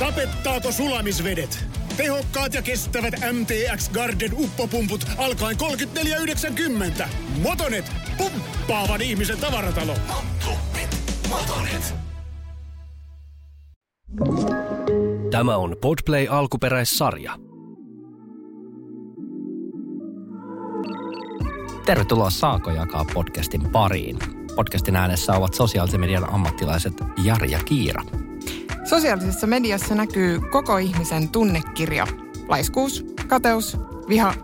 Sapettaako sulamisvedet? Tehokkaat ja kestävät MTX Garden uppopumput alkaen 34,90. Motonet, pumppaavan ihmisen tavaratalo. Motonet. Tämä on Podplay alkuperäissarja. Tervetuloa Saako jakaa podcastin pariin. Podcastin äänessä ovat sosiaalisen median ammattilaiset Jari ja Kiira. Sosiaalisessa mediassa näkyy koko ihmisen tunnekirja. Laiskuus, kateus, viha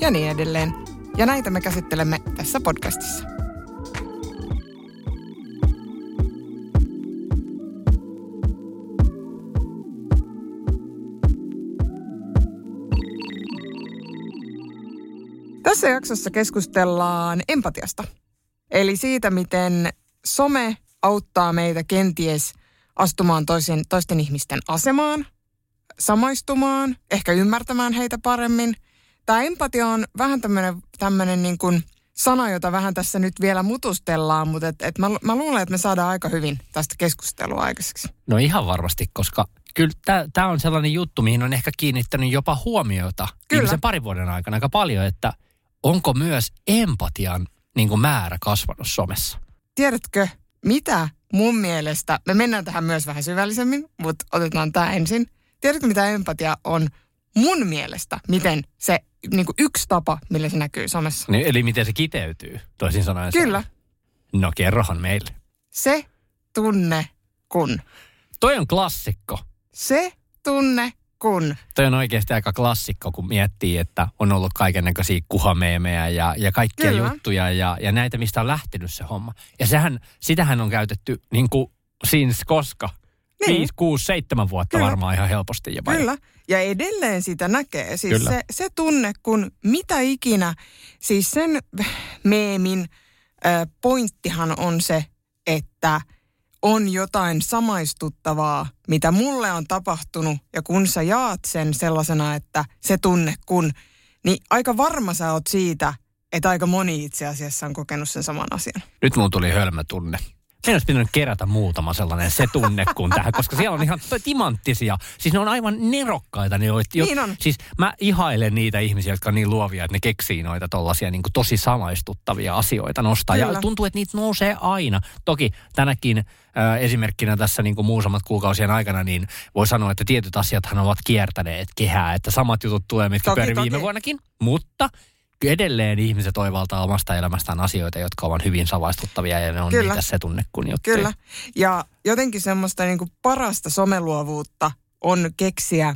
ja niin edelleen. Ja näitä me käsittelemme tässä podcastissa. Tässä jaksossa keskustellaan empatiasta. Eli siitä, miten some auttaa meitä kenties astumaan toisen, toisten ihmisten asemaan, samaistumaan, ehkä ymmärtämään heitä paremmin. Tämä empatia on vähän tämmöinen, niin kuin sana, jota vähän tässä nyt vielä mutustellaan, mutta et, et mä, mä luulen, että me saadaan aika hyvin tästä keskustelua aikaiseksi. No ihan varmasti, koska kyllä tämä on sellainen juttu, mihin on ehkä kiinnittänyt jopa huomiota Kyllä. viimeisen parin vuoden aikana aika paljon, että onko myös empatian niin kuin määrä kasvanut somessa? Tiedätkö, mitä mun mielestä, me mennään tähän myös vähän syvällisemmin, mutta otetaan tämä ensin. Tiedätkö, mitä empatia on mun mielestä, miten se niin kuin yksi tapa, millä se näkyy somessa? Niin, eli miten se kiteytyy, toisin sanoen. Kyllä, No kerrohan meille. se tunne kun. Toi on klassikko. Se tunne kun. Toi on oikeasti aika klassikko, kun miettii, että on ollut kaiken näköisiä kuhameemejä ja, ja kaikkia Kyllä. juttuja ja, ja näitä, mistä on lähtenyt se homma. Ja sehän, sitähän on käytetty niin kuin since koska? Niin. 5, 6, 7 vuotta Kyllä. varmaan ihan helposti jopa. Kyllä. Ja edelleen sitä näkee. Siis Kyllä. se, se tunne, kun mitä ikinä, siis sen meemin ö, pointtihan on se, että on jotain samaistuttavaa, mitä mulle on tapahtunut, ja kun sä jaat sen sellaisena, että se tunne kun, niin aika varma sä oot siitä, että aika moni itse asiassa on kokenut sen saman asian. Nyt mun tuli hölmötunne. Meidän olisi pitänyt kerätä muutama sellainen se tunne kuin tähän, koska siellä on ihan timanttisia. Siis ne on aivan nerokkaita. Ne, jo, Niin on. Siis mä ihailen niitä ihmisiä, jotka on niin luovia, että ne keksii noita tollasia niin tosi samaistuttavia asioita nostaa. Ja Kyllä. tuntuu, että niitä nousee aina. Toki tänäkin äh, esimerkkinä tässä niin kuin muutamat kuukausien aikana, niin voi sanoa, että tietyt asiathan ovat kiertäneet kehää. Että samat jutut tulee, mitkä pyöri viime vuonnakin. Mutta edelleen ihmiset oivaltaa omasta elämästään asioita, jotka ovat hyvin savaistuttavia ja ne on Kyllä. niitä se tunne kun juttuja. Kyllä. Ja jotenkin semmoista niin kuin parasta someluovuutta on keksiä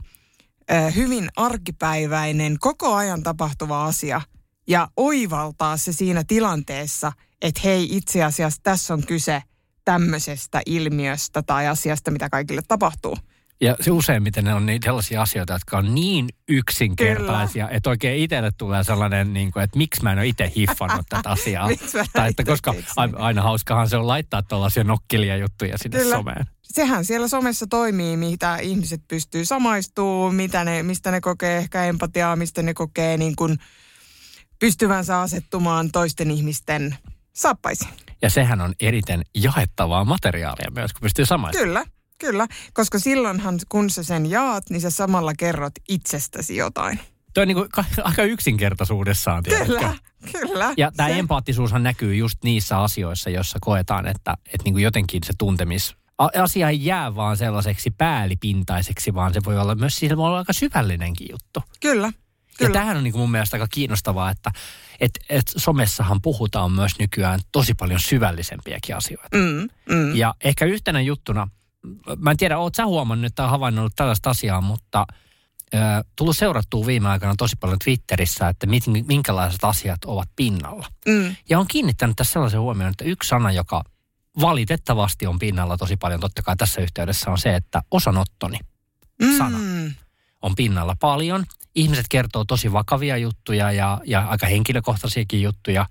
hyvin arkipäiväinen, koko ajan tapahtuva asia ja oivaltaa se siinä tilanteessa, että hei itse asiassa tässä on kyse tämmöisestä ilmiöstä tai asiasta, mitä kaikille tapahtuu. Ja se useimmiten ne on niitä sellaisia asioita, jotka on niin yksinkertaisia, Kyllä. että oikein itselle tulee sellainen, niin kuin, että miksi mä en ole itse hiffannut tätä asiaa. Tai että koska keksinyt? a- aina hauskahan se on laittaa tällaisia nokkelia juttuja sinne Kyllä. someen. Sehän siellä somessa toimii, mitä ihmiset pystyy samaistumaan, mitä ne, mistä ne kokee ehkä empatiaa, mistä ne kokee niin kuin pystyvänsä asettumaan toisten ihmisten saappaisiin. Ja sehän on eriten jaettavaa materiaalia myös, kun pystyy samaistumaan. Kyllä, kyllä. Koska silloinhan kun sä sen jaat, niin sä samalla kerrot itsestäsi jotain. Tuo on niin kuin aika yksinkertaisuudessaan. tiedätkö? Kyllä, kyllä. Ja tämä Se- empaattisuushan näkyy just niissä asioissa, joissa koetaan, että, että niin kuin jotenkin se tuntemis... Asia ei jää vaan sellaiseksi päälipintaiseksi, vaan se voi olla myös, siis voi olla aika syvällinenkin juttu. Kyllä, Ja kyllä. tämähän on niin kuin mun mielestä aika kiinnostavaa, että et, et somessahan puhutaan myös nykyään tosi paljon syvällisempiäkin asioita. Mm, mm. Ja ehkä yhtenä juttuna, mä en tiedä, oot sä huomannut tai havainnut tällaista asiaa, mutta ö, tullut seurattua viime aikoina tosi paljon Twitterissä, että mit, minkälaiset asiat ovat pinnalla. Mm. Ja on kiinnittänyt tässä sellaisen huomioon, että yksi sana, joka valitettavasti on pinnalla tosi paljon, totta kai tässä yhteydessä on se, että osanottoni sana Mm. on pinnalla paljon. Ihmiset kertoo tosi vakavia juttuja ja, ja aika henkilökohtaisiakin juttuja.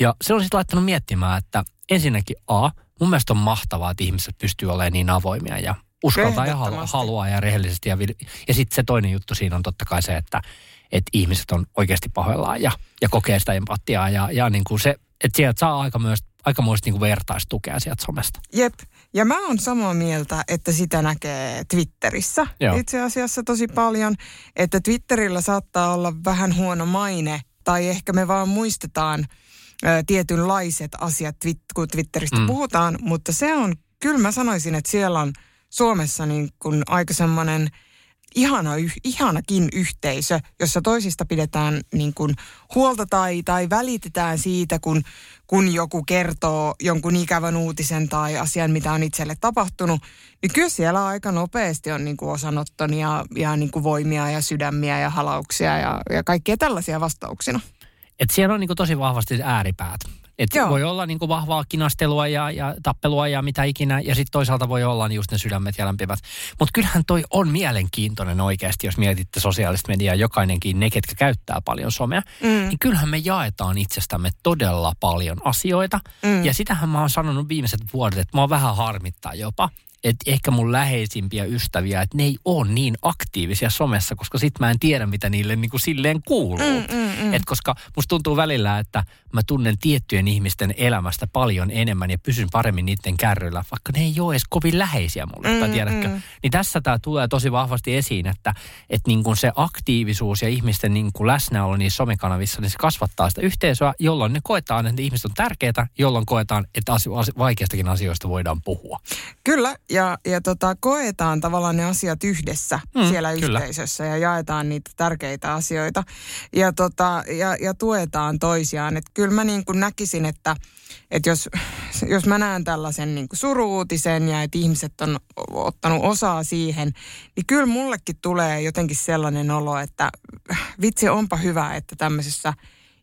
Ja se on sitten laittanut miettimään, että ensinnäkin A, mun mielestä on mahtavaa, että ihmiset pystyy olemaan niin avoimia ja uskaltaa ja haluaa, ja rehellisesti. Ja, ja sitten se toinen juttu siinä on totta kai se, että, että ihmiset on oikeasti pahoillaan ja, ja kokee sitä empatiaa. Ja, ja niin kuin se, että sieltä saa aika myös aikamoista niin vertaistukea sieltä somesta. Jep. Ja mä oon samaa mieltä, että sitä näkee Twitterissä Joo. itse asiassa tosi paljon. Että Twitterillä saattaa olla vähän huono maine, tai ehkä me vaan muistetaan tietynlaiset asiat, kun Twitteristä Mm. puhutaan. Mutta se on, kyllä mä sanoisin, että siellä on Suomessa niin kuin aika semmoinen ihana, yh- ihanakin yhteisö, jossa toisista pidetään niin kuin huolta tai, tai välitetään siitä, kun, kun joku kertoo jonkun ikävän uutisen tai asian, mitä on itselle tapahtunut. Niin kyllä siellä aika nopeasti on niin kuin ja, ja niin kuin voimia ja sydämiä ja halauksia ja, ja kaikkea tällaisia vastauksina. Et siellä on niinku tosi vahvasti ääripäät. Et Joo. voi olla niinku vahvaa kinastelua ja, ja tappelua ja mitä ikinä, ja sitten toisaalta voi olla just ne sydämet ja lämpimät. Mutta kyllähän toi on mielenkiintoinen oikeasti, jos mietitte sosiaalista mediaa, jokainenkin ne, ketkä käyttää paljon somea, mm. niin kyllähän me jaetaan itsestämme todella paljon asioita. Mm. Ja sitähän mä oon sanonut viimeiset vuodet, että mä oon vähän harmittaa jopa, että ehkä mun läheisimpiä ystäviä, että ne ei ole niin aktiivisia somessa, koska sit mä en tiedä, mitä niille niin kuin silleen kuuluu. Mm, mm, mm. Et koska musta tuntuu välillä, että mä tunnen tiettyjen ihmisten elämästä paljon enemmän ja pysyn paremmin niiden kärryillä, vaikka ne ei ole edes kovin läheisiä mulle, mm, tai tiedätkö? Mm. Niin tässä tämä tulee tosi vahvasti esiin, että, että niin kuin se aktiivisuus ja ihmisten niin kuin läsnäolo niissä somekanavissa, niin se kasvattaa sitä yhteisöä, jolloin ne koetaan, että ihmiset on tärkeitä, jolloin koetaan, että asio- asi- vaikeistakin asioista voidaan puhua. Kyllä, ja, ja tota, koetaan tavallaan ne asiat yhdessä Mm, siellä kyllä. yhteisössä ja jaetaan niitä tärkeitä asioita ja, tota, ja, ja tuetaan toisiaan. Että kyllä mä niin kuin näkisin, että, että jos, jos mä näen tällaisen niin kuin suruutisen ja että ihmiset on ottanut osaa siihen, niin kyllä mullekin tulee jotenkin sellainen olo, että vitsi onpa hyvä, että tämmöisessä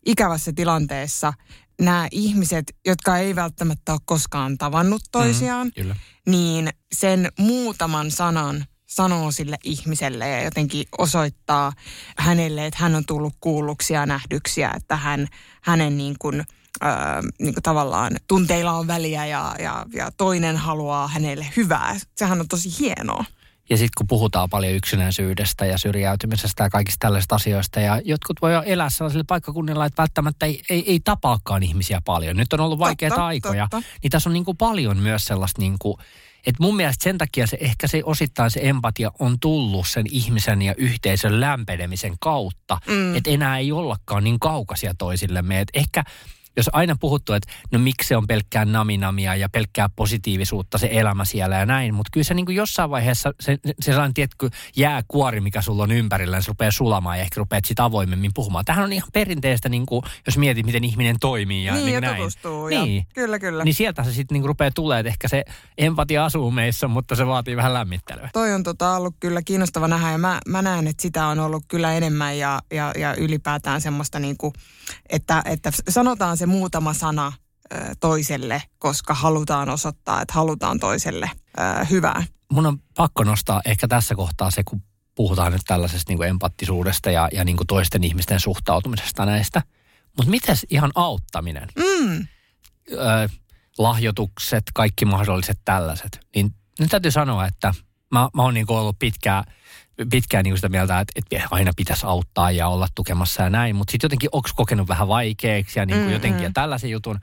ikävässä tilanteessa nämä ihmiset, jotka ei välttämättä ole koskaan tavannut toisiaan, Kyllä. niin sen muutaman sanan sanoo sille ihmiselle ja jotenkin osoittaa hänelle, että hän on tullut kuulluksi ja nähdyksi ja että hän, hänen niin kuin, ää, niin kuin tavallaan tunteilla on väliä ja, ja, ja toinen haluaa hänelle hyvää. Sehän on tosi hienoa. Ja sitten kun puhutaan paljon yksinäisyydestä ja syrjäytymisestä ja kaikista tällaisista asioista, ja jotkut voi elää sellaisilla paikkakunnilla, että välttämättä ei, ei, ei tapaakaan ihmisiä paljon. Nyt on ollut vaikeita Totta, aikoja, totta. niin tässä on niin kuin paljon myös sellaista, niin kuin, että mun mielestä sen takia se ehkä se osittain se empatia on tullut sen ihmisen ja yhteisön lämpenemisen kautta, mm. että enää ei ollakaan niin kaukaisia toisillemme. Et ehkä jos aina puhuttu, että no miksi se on pelkkää naminamia ja pelkkää positiivisuutta se elämä siellä ja näin, mutta kyllä se niin kuin jossain vaiheessa se, se sellainen tietty jääkuori, mikä sulla on ympärillä, niin se rupeaa sulamaan ja ehkä rupeat sitä avoimemmin puhumaan. Tähän on ihan perinteistä, niin kuin, jos mietit, miten ihminen toimii ja niin, niin ja kuin näin. tutustuu. Niin. Ja, kyllä, kyllä. Niin sieltä se sitten niinku rupeaa tulee, että ehkä se empatia asuu meissä, mutta se vaatii vähän lämmittelyä. Toi on tota ollut kyllä kiinnostava nähdä ja mä, mä näen, että sitä on ollut kyllä enemmän ja, ja, ja ylipäätään semmoista niin kuin, että, että sanotaan se muutama sana toiselle, koska halutaan osoittaa, että halutaan toiselle hyvää. Mun on pakko nostaa ehkä tässä kohtaa se, kun puhutaan nyt tällaisesta niinku empattisuudesta ja, ja niinku toisten ihmisten suhtautumisesta näistä. Mutta mites ihan auttaminen? Mm. Ö, lahjoitukset, kaikki mahdolliset tällaiset. Niin nyt täytyy sanoa, että mä, mä oon niinku ollut pitkään, pitkään niinku sitä mieltä, että, että aina pitäisi auttaa ja olla tukemassa ja näin. Mutta sitten jotenkin onko kokenut vähän vaikeaksi ja niinku Mm, jotenkin mm. ja tällaisen jutun.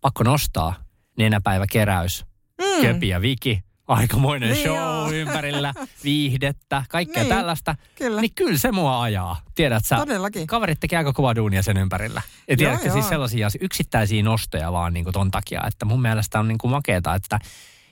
Pakko nostaa nenäpäiväkeräys, Mm. Köpi ja Viki. Aikamoinen Niin show joo. ympärillä, viihdettä, kaikkea Niin, tällaista. kyllä. Niin kyllä se mua ajaa. Tiedät sä, Todellakin. kaverit tekee aika kovaa duunia sen ympärillä. Ja Joo, tiedätkö, joo. siis sellaisia asio- yksittäisiä nostoja vaan niin kuin ton takia, että mun mielestä on niin kuin makeeta, että,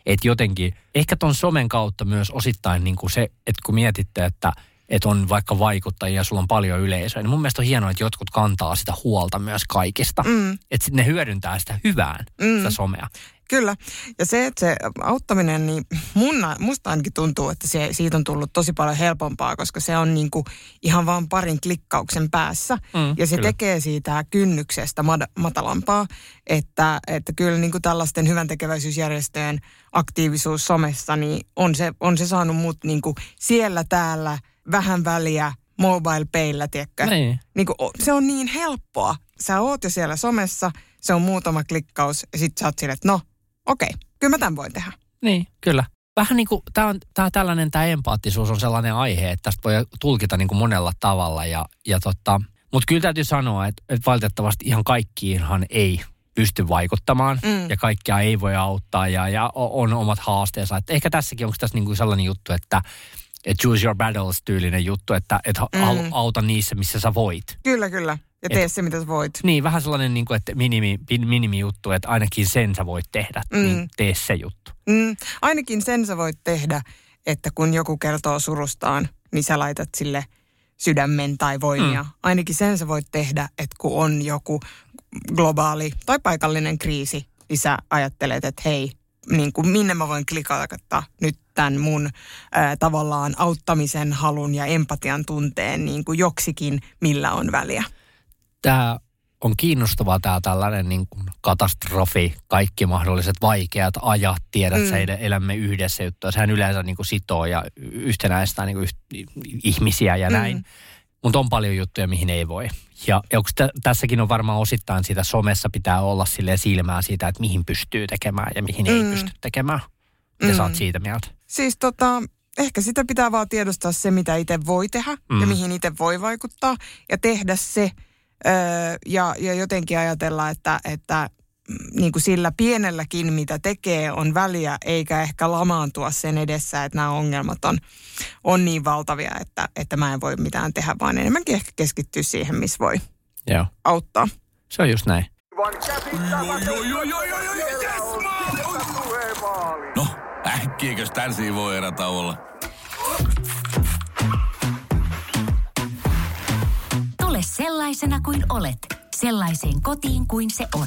että jotenkin, ehkä ton somen kautta myös osittain niin kuin se, että kun mietitte, että että on vaikka vaikuttajia ja sulla on paljon yleisöä, niin mun mielestä on hienoa, että jotkut kantaa sitä huolta myös kaikista. Mm. Että sitten ne hyödyntää sitä hyvään, mm. sitä somea. Kyllä. Ja se, että se auttaminen, niin mun, musta ainakin tuntuu, että se, siitä on tullut tosi paljon helpompaa, koska se on niin kuin ihan vaan parin klikkauksen päässä. Mm, ja se kyllä. tekee siitä kynnyksestä mad- matalampaa, että, että kyllä niin kuin tällaisten hyvän tekeväisyysjärjestöjen aktiivisuus somessa, niin on se, on se saanut mut niin kuin siellä täällä vähän väliä mobile payllä, tiedätkö? Niin. niin kuin, se on niin helppoa. Sä oot jo siellä somessa, se on muutama klikkaus ja sit sä oot silleen, että no, okei, kyllä mä tämän voin tehdä. Niin, kyllä. Vähän niin kuin, tämä on tää tällainen, tämä empaattisuus on sellainen aihe, että tästä voi tulkita niin kuin monella tavalla. Ja, ja tota, mutta kyllä täytyy sanoa, että, että valitettavasti ihan kaikkiinhan ei pysty vaikuttamaan mm. ja kaikkia ei voi auttaa ja, ja on omat haasteensa. Et ehkä tässäkin onko tässä niinku sellainen juttu, että et choose your battles tyylinen juttu, että et mm. auta niissä, missä sä voit. Kyllä, kyllä. Ja tee et, se, mitä sä voit. Niin, vähän sellainen niin kuin, että minimi, minimi juttu, että ainakin sen sä voit tehdä, mm. niin tee se juttu. Mm. Ainakin sen sä voit tehdä, että kun joku kertoo surustaan, niin sä laitat sille sydämen tai voimia. Mm. Ainakin sen sä voit tehdä, että kun on joku globaali tai paikallinen kriisi, niin sä ajattelet, että hei, niin kuin minne mä voin klikata nyt tämän mun ää, tavallaan auttamisen halun ja empatian tunteen niin kuin joksikin, millä on väliä. Tämä on kiinnostavaa tämä tällainen niin kuin katastrofi, kaikki mahdolliset vaikeat ajat, tiedät mm. sä, elämme yhdessä juttua. Sehän yleensä niin kuin sitoo ja yhtenäistää niin kuin yht, ihmisiä ja näin. Mm. Mutta on paljon juttuja, mihin ei voi. Ja, ja t- tässäkin on varmaan osittain siitä somessa pitää olla sille silmää siitä, että mihin pystyy tekemään ja mihin mm. ei pysty tekemään. Mitä mm. sä oot siitä mieltä? Siis tota, ehkä sitä pitää vaan tiedostaa se, mitä itse voi tehdä mm. ja mihin itse voi vaikuttaa ja tehdä se – Öö, ja, ja jotenkin ajatella, että, että mm, niin kuin sillä pienelläkin, mitä tekee, on väliä, eikä ehkä lamaantua sen edessä, että nämä ongelmat on, on niin valtavia, että, että mä en voi mitään tehdä, vaan enemmänkin ehkä keskittyä siihen, missä voi Joo. auttaa. Se on just näin. No, äkkiäkös tän voi erätä olla? sellaisena kuin olet, sellaiseen kotiin kuin se on.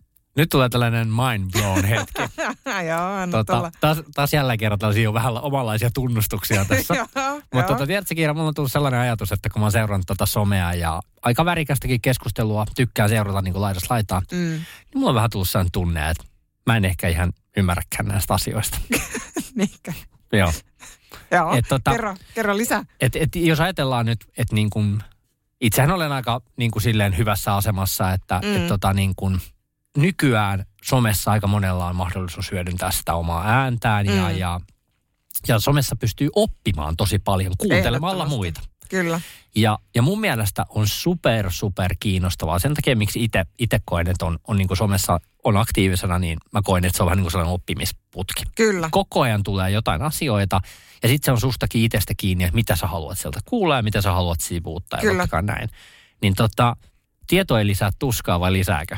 nyt tulee tällainen mind blown hetki. Joo, tota, taas, taas jälleen kerran tällaisia on vähän omanlaisia tunnustuksia tässä. Mutta tota, tiedätkö Kiira, mulla on tullut sellainen ajatus, että kun mä oon seurannut tota somea ja aika värikästäkin keskustelua, tykkään seurata niin kuin laidasta laitaan, mm. niin mulla on vähän tullut sellainen tunne, että mä en ehkä ihan ymmärräkään näistä asioista. Niinkä. Joo. Joo, et, tota, kerro, kerro lisää. Et, et, jos ajatellaan nyt, että niin kuin, itsehän olen aika niin kuin silleen hyvässä asemassa, että mm. et, tota, niin kuin, nykyään somessa aika monella on mahdollisuus hyödyntää sitä omaa ääntään ja, mm. ja, ja somessa pystyy oppimaan tosi paljon kuuntelemalla muita. Kyllä. Ja, ja mun mielestä on super, super kiinnostavaa. Sen takia, miksi itse koen, että on, on niin somessa on aktiivisena, niin mä koen, että se on vähän niin kuin sellainen oppimisputki. Kyllä. Koko ajan tulee jotain asioita, ja sitten se on sustakin itsestä kiinni, että mitä sä haluat sieltä kuulla ja mitä sä haluat sivuuttaa ja Kyllä. näin. Niin tota, tieto ei lisää tuskaa vai lisääkö?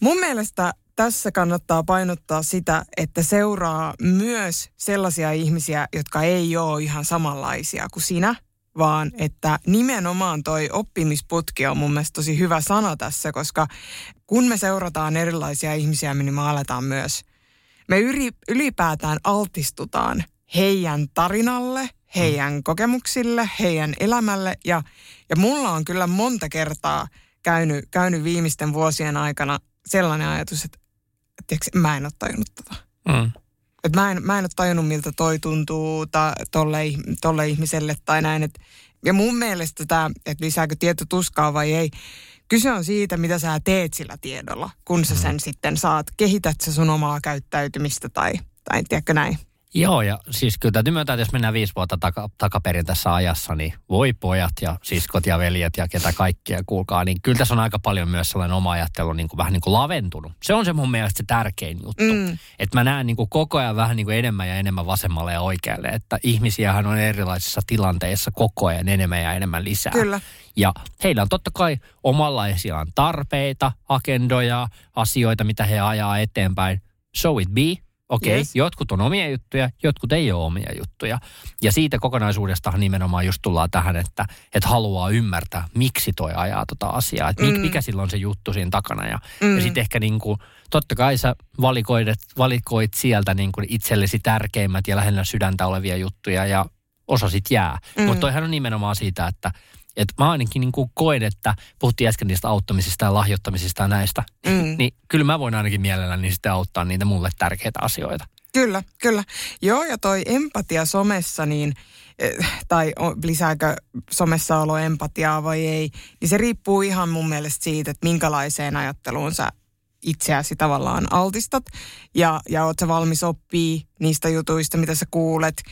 Mun mielestä tässä kannattaa painottaa sitä, että seuraa myös sellaisia ihmisiä, jotka ei ole ihan samanlaisia kuin sinä, vaan että nimenomaan toi oppimisputki on mun mielestä tosi hyvä sana tässä, koska kun me seurataan erilaisia ihmisiä, niin me aletaan myös, me ylipäätään altistutaan heidän tarinalle, heidän mm. kokemuksille, heidän elämälle ja, ja mulla on kyllä monta kertaa käynyt, käynyt viimeisten vuosien aikana sellainen ajatus, että tiiäks, mä en ole tajunnut tota. Mm. Et mä, en, mä en ole tajunnut, miltä toi tuntuu ta, tolle, tolle ihmiselle tai näin. Et, ja mun mielestä tämä, että lisääkö tieto tuskaa vai ei, kyse on siitä, mitä sä teet sillä tiedolla, kun sä mm. sen mm. sitten saat. Kehität sä sun omaa käyttäytymistä tai, tai tiedätkö näin. Joo, ja siis kyllä täytyy myöntää, että jos mennään viisi vuotta taka, takaperin tässä ajassa, niin voi pojat ja siskot ja veljet ja ketä kaikkia kuulkaa, niin kyllä tässä on aika paljon myös sellainen oma ajattelu niin kuin vähän niin kuin laventunut. Se on se mun mielestä se tärkein juttu. Mm. Että mä näen niin kuin koko ajan vähän niin kuin enemmän ja enemmän vasemmalle ja oikealle, että ihmisiähän on erilaisissa tilanteissa koko ajan enemmän ja enemmän lisää. Kyllä. Ja heillä on totta kai omanlaisiaan tarpeita, agendoja, asioita, mitä he ajaa eteenpäin. So it be Okei, okay, yes. jotkut on omia juttuja, jotkut ei ole omia juttuja. Ja siitä kokonaisuudestahan nimenomaan just tullaan tähän, että, että haluaa ymmärtää, miksi toi ajaa tota asiaa. Että mm. mikä sillä on se juttu siinä takana. Ja, mm. ja sitten ehkä niin kuin, totta kai sä valikoit, valikoit sieltä niin kuin itsellesi tärkeimmät ja lähellä sydäntä olevia juttuja ja osa sit jää. Mm. Mutta toihan on nimenomaan siitä, että Et mä ainakin niin kuin koen, että puhuttiin äsken niistä auttamisista ja lahjoittamisista ja näistä, Mm. niin kyllä mä voin ainakin mielelläni sitten auttaa niitä mulle tärkeitä asioita. Kyllä, kyllä. Joo, ja toi empatia somessa, niin, eh, tai lisääkö somessa olo empatiaa vai ei, niin se riippuu ihan mun mielestä siitä, että minkälaiseen ajatteluun sä itseäsi tavallaan altistat ja, ja oot sä valmis oppii niistä jutuista, mitä sä kuulet.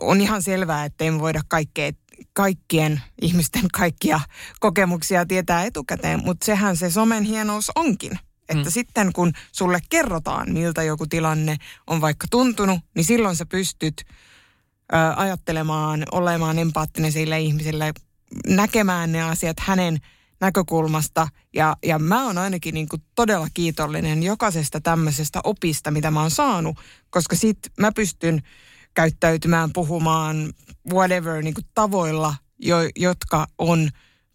On ihan selvää, että ei me voida kaikkea, kaikkien ihmisten kaikkia kokemuksia tietää etukäteen, mutta sehän se somen hienous onkin. Että mm. sitten kun sulle kerrotaan, miltä joku tilanne on vaikka tuntunut, niin silloin sä pystyt ö, ajattelemaan, olemaan empaattinen sille ihmiselle, näkemään ne asiat hänen näkökulmasta. Ja, ja mä oon ainakin niin kuin todella kiitollinen jokaisesta tämmöisestä opista, mitä mä oon saanut, koska sit mä pystyn käyttäytymään, puhumaan, whatever, niin kuin tavoilla, jo, jotka on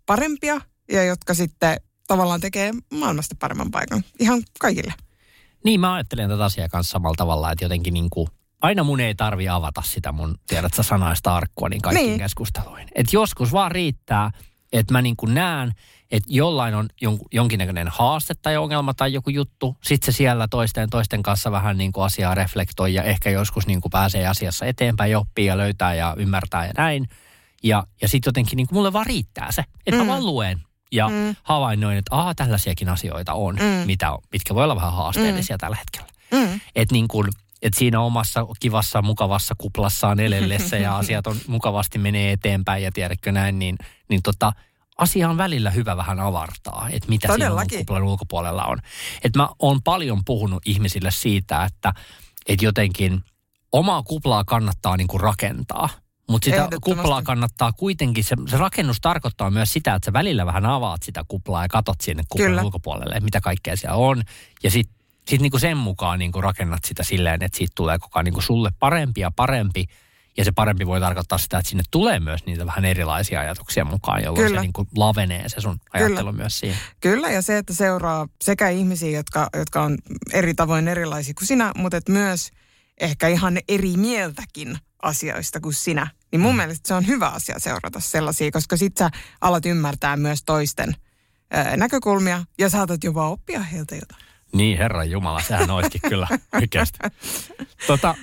parempia ja jotka sitten tavallaan tekee maailmasta paremman paikan ihan kaikille. Niin mä ajattelen tätä asiaa kanssa samalla tavalla, että jotenkin niin kuin, aina mun ei tarvi avata sitä mun, tiedät sä, sanaista arkkua niin kaikkiin Niin. keskusteluihin. Että joskus vaan riittää, että mä niin kuin näen, että jollain on jon, jonkinnäköinen haaste tai ongelma tai joku juttu. Sitten se siellä toisten toisten kanssa vähän niin kuin asiaa reflektoi ja ehkä joskus niin kuin pääsee asiassa eteenpäin ja oppii ja löytää ja ymmärtää ja näin. Ja, ja sitten jotenkin niin kuin mulle vaan riittää se, että mm. mä vaan luen ja mm. havainnoin, että aha, tällaisiakin asioita on, mm. mitä, on- mitkä voi olla vähän haasteellisia mm. tällä hetkellä. Mm. Että niin kuin, et siinä omassa kivassa, mukavassa kuplassaan elellessä ja asiat on mukavasti menee eteenpäin ja tiedätkö näin, niin, niin tota, asia on välillä hyvä vähän avartaa, että mitä siinä Todellakin. oman kuplan ulkopuolella on. Että mä oon paljon puhunut ihmisille siitä, että, että jotenkin omaa kuplaa kannattaa niin kuin rakentaa. Mutta sitä kuplaa kannattaa kuitenkin, se, se rakennus tarkoittaa myös sitä, että sä välillä vähän avaat sitä kuplaa ja katot sinne kuplan Kyllä. ulkopuolelle, että mitä kaikkea siellä on. Ja sitten sit niinku sen mukaan niinku rakennat sitä silleen, että siitä tulee koko ajan niinku sulle parempi ja parempi. Ja se parempi voi tarkoittaa sitä, että sinne tulee myös niitä vähän erilaisia ajatuksia mukaan, jolloin Kyllä. se niinku lavenee se sun ajattelu myös siihen. Kyllä, ja se, että seuraa sekä ihmisiä, jotka, jotka on eri tavoin erilaisia kuin sinä, mutta et myös ehkä ihan eri mieltäkin asioista kuin sinä. Niin mun mm. mielestä se on hyvä asia seurata sellaisia, koska sit sä alat ymmärtää myös toisten näkökulmia ja saatat jopa oppia heiltä jotain. Niin, Herran Jumala, sehän olisikin kyllä oikeasti. Tota,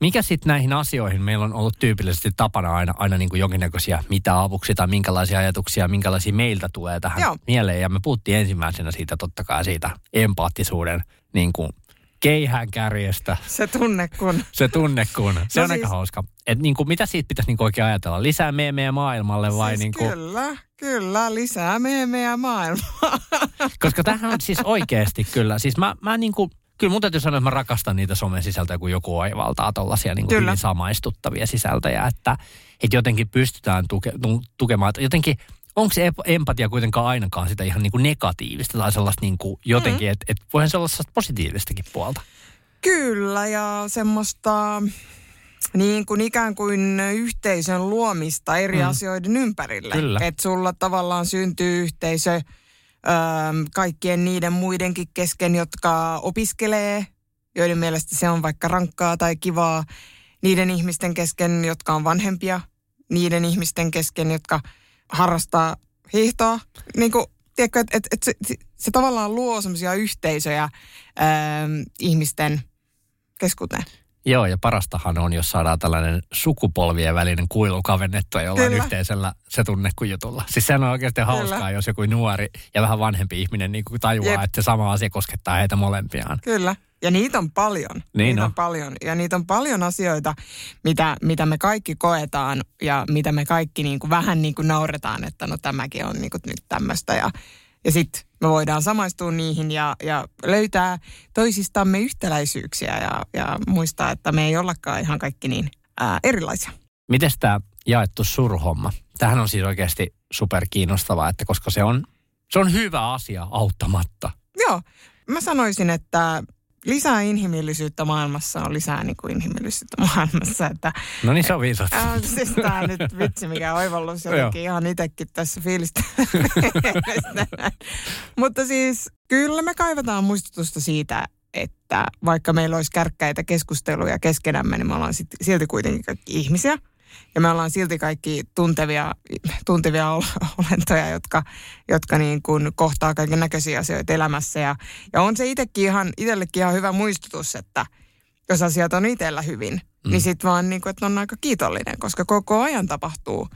mikä sitten näihin asioihin? Meillä on ollut tyypillisesti tapana aina, aina niin kuin jonkinnäköisiä mitä avuksi tai minkälaisia ajatuksia, minkälaisia meiltä tulee tähän Joo. mieleen. Ja me puhuttiin ensimmäisenä siitä totta kai siitä empaattisuuden niin kuin keihään kärjestä. Se tunne, kun... Se tunne, kun. Se No on siis- aika hauska. Et niin kuin, mitä siitä pitäisi niin kuin oikein ajatella? Lisää meemejä maailmalle vai siis niin kuin, Kyllä, kyllä, lisää meemejä maailmaa. Koska tämähän on siis oikeasti kyllä. Siis mä, mä niin kuin, kyllä mun täytyy sanoa, että mä rakastan niitä somen sisältöjä, kun joku oivaltaa tollaisia niin hyvin samaistuttavia sisältöjä. Että, että jotenkin pystytään tuke, tu, tukemaan. Että Jotenkin, onko se empatia kuitenkaan ainakaan sitä ihan niin kuin negatiivista tai sellaista niin kuin jotenkin, mm. että et voihan se olla sellaista positiivistakin puolta. Kyllä, ja semmoista niin kuin ikään kuin yhteisön luomista eri mm. asioiden ympärille. Että sulla tavallaan syntyy yhteisö ö, kaikkien niiden muidenkin kesken, jotka opiskelee, joiden mielestä se on vaikka rankkaa tai kivaa. Niiden ihmisten kesken, jotka on vanhempia. Niiden ihmisten kesken, jotka harrastaa hiihtoa. Niin kuin, tiedätkö, että et, et se, se, tavallaan luo semmoisia yhteisöjä ö, ihmisten keskuuteen. Joo, ja parastahan on, jos saadaan tällainen sukupolvien välinen kuilu kavennettua jollain Kyllä. yhteisellä se tunne kuin jutulla. Siis sehän on oikeasti hauskaa, jos joku nuori ja vähän vanhempi ihminen niin kuin tajuaa, Jep. että se sama asia koskettaa heitä molempiaan. Kyllä. Ja niitä on paljon. Niin niitä on. on paljon. Ja niitä on paljon asioita, mitä, mitä me kaikki koetaan ja mitä me kaikki niin kuin vähän niin kuin nauretaan, että no tämäkin on niin kuin nyt tämmöistä. Ja, ja sitten me voidaan samaistua niihin ja, ja löytää toisistamme yhtäläisyyksiä ja, ja muistaa, että me ei ollakaan ihan kaikki niin ää, erilaisia. Miten tämä jaettu suruhomma? Tähän on siis oikeasti super kiinnostavaa, että koska se on, se on hyvä asia auttamatta. Joo, mä sanoisin, että lisää inhimillisyyttä maailmassa on lisää niin kuin inhimillisyyttä maailmassa. Että No niin, se on viisasta. Äh, siis tää nyt vitsi, mikä oivallus jotenkin ihan itsekin tässä fiilistä. Mutta siis kyllä me kaivataan muistutusta siitä, että vaikka meillä olisi kärkkäitä keskusteluja keskenämme, niin me ollaan sit, silti kuitenkin kaikki ihmisiä. Ja me ollaan silti kaikki tuntevia, tuntevia olentoja, jotka, jotka niin kuin kohtaa kaiken näköisiä asioita elämässä. Ja, ja on se itsekin ihan, itsellekin ihan hyvä muistutus, että jos asiat on itsellä hyvin, mm. niin sitten vaan niin kuin, että on aika kiitollinen, koska koko ajan tapahtuu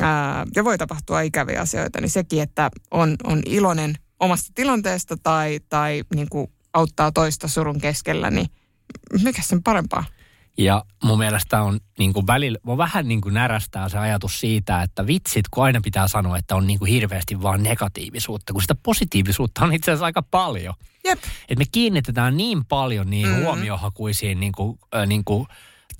ää, ja voi tapahtua ikäviä asioita, niin sekin, että on, on iloinen omasta tilanteesta tai, tai niin kuin auttaa toista surun keskellä, niin mikä sen parempaa? Ja mun mielestä on niin kuin välillä, on vähän niin kuin närästää se ajatus siitä, että vitsit, kun aina pitää sanoa, että on niin kuin hirveästi vaan negatiivisuutta, kun sitä positiivisuutta on itse asiassa aika paljon. Jep. Et me kiinnitetään niin paljon niin mm-hmm. huomiohakuisiin niin kuin, äh, niin kuin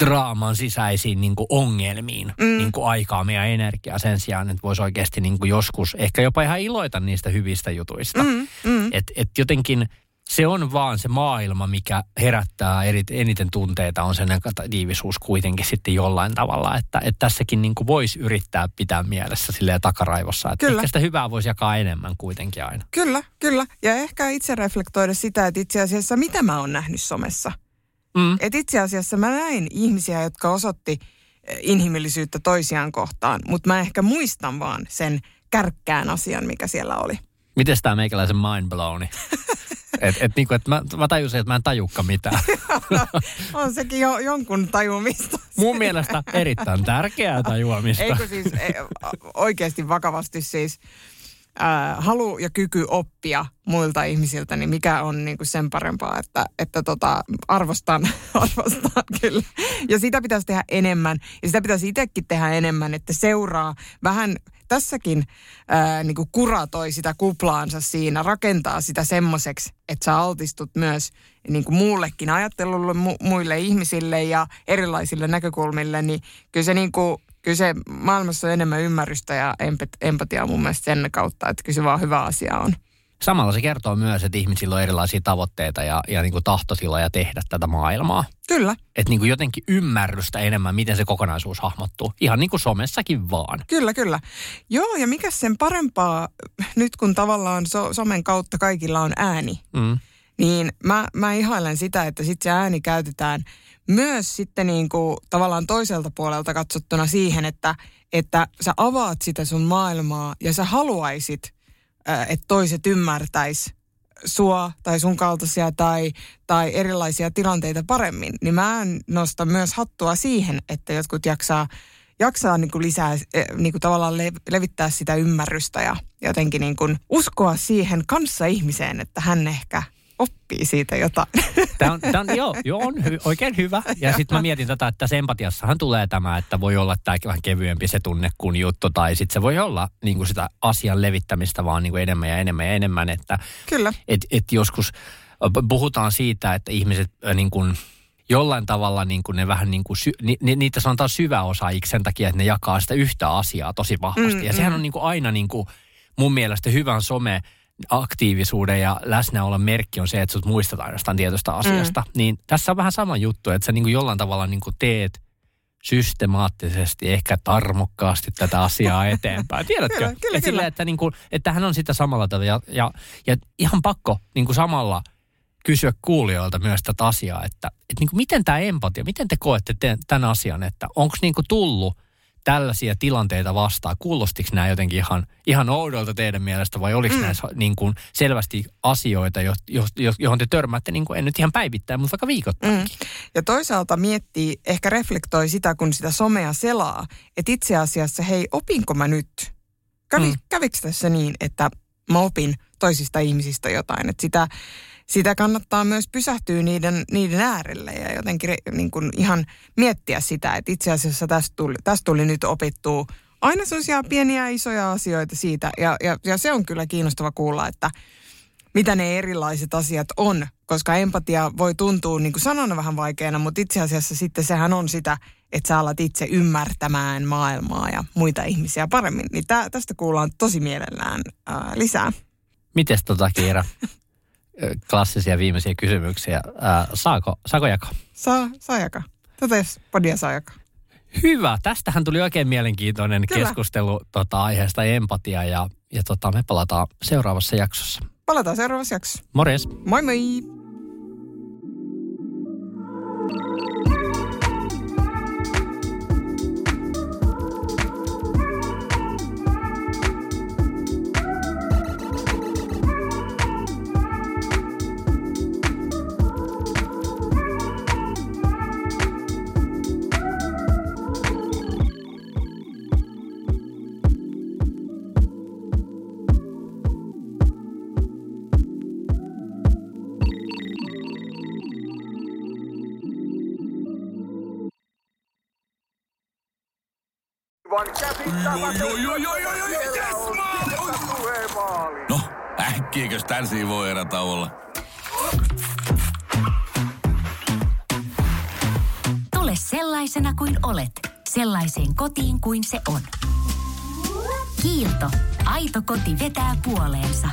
draaman sisäisiin niin kuin ongelmiin mm. niin kuin aikaa meidän energiaa sen sijaan, että voisi oikeasti niin kuin joskus ehkä jopa ihan iloita niistä hyvistä jutuista. Mm. Mm. Et, et jotenkin se on vaan se maailma, mikä herättää eri, eniten tunteita, on se negatiivisuus kuitenkin sitten jollain tavalla. Että, että tässäkin niin voisi yrittää pitää mielessä silleen takaraivossa, että kyllä. ehkä sitä hyvää voisi jakaa enemmän kuitenkin aina. Kyllä, kyllä. Ja ehkä itse reflektoida sitä, että itse asiassa mitä mä oon nähnyt somessa. Mm. Että itse asiassa mä näin ihmisiä, jotka osoitti eh, inhimillisyyttä toisiaan kohtaan, mutta mä ehkä muistan vaan sen kärkkään asian, mikä siellä oli. Miten tämä meikäläisen mindblowni? Et, et niinku, et mä, mä tajusin, että mä en tajukka mitään. no, on sekin jo jonkun tajumista. Mun mielestä erittäin tärkeää tajuamista. Eikö siis e, oikeasti vakavasti siis halu ja kyky oppia muilta ihmisiltä, niin mikä on niin kuin sen parempaa, että, että tota, arvostan, arvostan kyllä. Ja sitä pitäisi tehdä enemmän ja sitä pitäisi itsekin tehdä enemmän, että seuraa vähän tässäkin ää, niin kuin kuratoi sitä kuplaansa siinä, rakentaa sitä semmoiseksi, että sä altistut myös niin kuin muullekin ajattelulle, mu- muille ihmisille ja erilaisille näkökulmille, niin kyllä se, niin kuin, kyllä se maailmassa on enemmän ymmärrystä ja empatiaa mun mielestä sen kautta, että kyllä se vaan hyvä asia on. Samalla se kertoo myös, että ihmisillä on erilaisia tavoitteita ja, ja niin kuin tahtotiloja tehdä tätä maailmaa. Kyllä. Että niin kuin jotenkin ymmärrystä enemmän, miten se kokonaisuus hahmottuu. Ihan niin kuin somessakin vaan. Kyllä, kyllä. Joo, ja mikä sen parempaa, nyt kun tavallaan so, somen kautta kaikilla on ääni, mm. Niin mä, mä ihailen sitä, että sitten se ääni käytetään myös sitten niin kuin tavallaan toiselta puolelta katsottuna siihen, että, että sä avaat sitä sun maailmaa ja sä haluaisit – että toiset ymmärtäis sua tai sun kaltaisia tai, tai erilaisia tilanteita paremmin, niin mä nostan myös hattua siihen, että jotkut jaksaa, jaksaa niin kuin lisää, niin kuin tavallaan le, levittää sitä ymmärrystä ja jotenkin niin kuin uskoa siihen kanssa ihmiseen, että hän ehkä oppii siitä jotain. Tämä on, tämä on, joo, joo, on hy, oikein hyvä. Ja sitten mä mietin tätä, että tässä empatiassahan tulee tämä, että voi olla tämä vähän kevyempi se tunne kuin juttu, tai sitten se voi olla niin kuin sitä asian levittämistä vaan niin kuin enemmän ja enemmän ja enemmän. Että, Kyllä. Et, et joskus puhutaan siitä, että ihmiset niin kuin, jollain tavalla niin kuin ne vähän niin kuin, sy, ni, ni, niitä sanotaan syväosaajiksi sen takia, että ne jakaa sitä yhtä asiaa tosi vahvasti. Mm, ja sehän mm. on niin kuin aina niin kuin, mun mielestä hyvän some aktiivisuuden ja läsnäolon merkki on se, että sut muistat ainoastaan tietystä asiasta. Mm. Niin tässä on vähän sama juttu, että sä niin kuin jollain tavalla niin kuin teet systemaattisesti, ehkä tarmokkaasti tätä asiaa eteenpäin. Tiedätkö? kyllä, kyllä, että, sille, että, niin kuin, että tähän on sitä samalla tätä ja, ja, ja ihan pakko niin kuin samalla kysyä kuulijoilta myös tätä asiaa, että, että niin kuin miten tämä empatia, miten te koette tämän asian, että onko niin kuin tullut – tällaisia tilanteita vastaan? Kuulostiko nämä jotenkin ihan, ihan oudolta teidän mielestä vai oliko mm. näissä niin kuin selvästi asioita, jo, jo, jo, johon te törmäätte, niin kuin, en nyt ihan päivittäin, mutta vaikka viikoittain? Mm. Ja toisaalta miettii, ehkä reflektoi sitä, kun sitä somea selaa, että itse asiassa hei, opinko mä nyt? Kävi, mm. Kävikö tässä niin, että mä opin toisista ihmisistä jotain, että sitä sitä kannattaa myös pysähtyä niiden, niiden äärelle ja jotenkin niin kuin ihan miettiä sitä, että itse asiassa tästä tuli, tästä tuli nyt opittua aina sellaisia pieniä isoja asioita siitä. Ja, ja, ja se on kyllä kiinnostava kuulla, että mitä ne erilaiset asiat on, koska empatia voi tuntua niin kuin sanana vähän vaikeana, mutta itse asiassa sitten sehän on sitä, että sä alat itse ymmärtämään maailmaa ja muita ihmisiä paremmin. Niin tä, tästä kuullaan tosi mielellään ää, lisää. Mites tota Kiira? klassisia viimeisiä kysymyksiä. Ää, saako, saako jakaa? Saa, saa jakaa. Tätä jos podia saa jakaa. Hyvä. Tästähän tuli oikein mielenkiintoinen Kyllä. keskustelu tota, aiheesta empatia ja, ja tota, me palataan seuraavassa jaksossa. Palataan seuraavassa jaksossa. Morjes. Moi moi. Oi, oi, oi, oi, yes, maali! No, äkkiäkös tän voi erätä olla? Tule sellaisena kuin olet, sellaiseen kotiin kuin se on. Kiilto. Aito koti vetää puoleensa.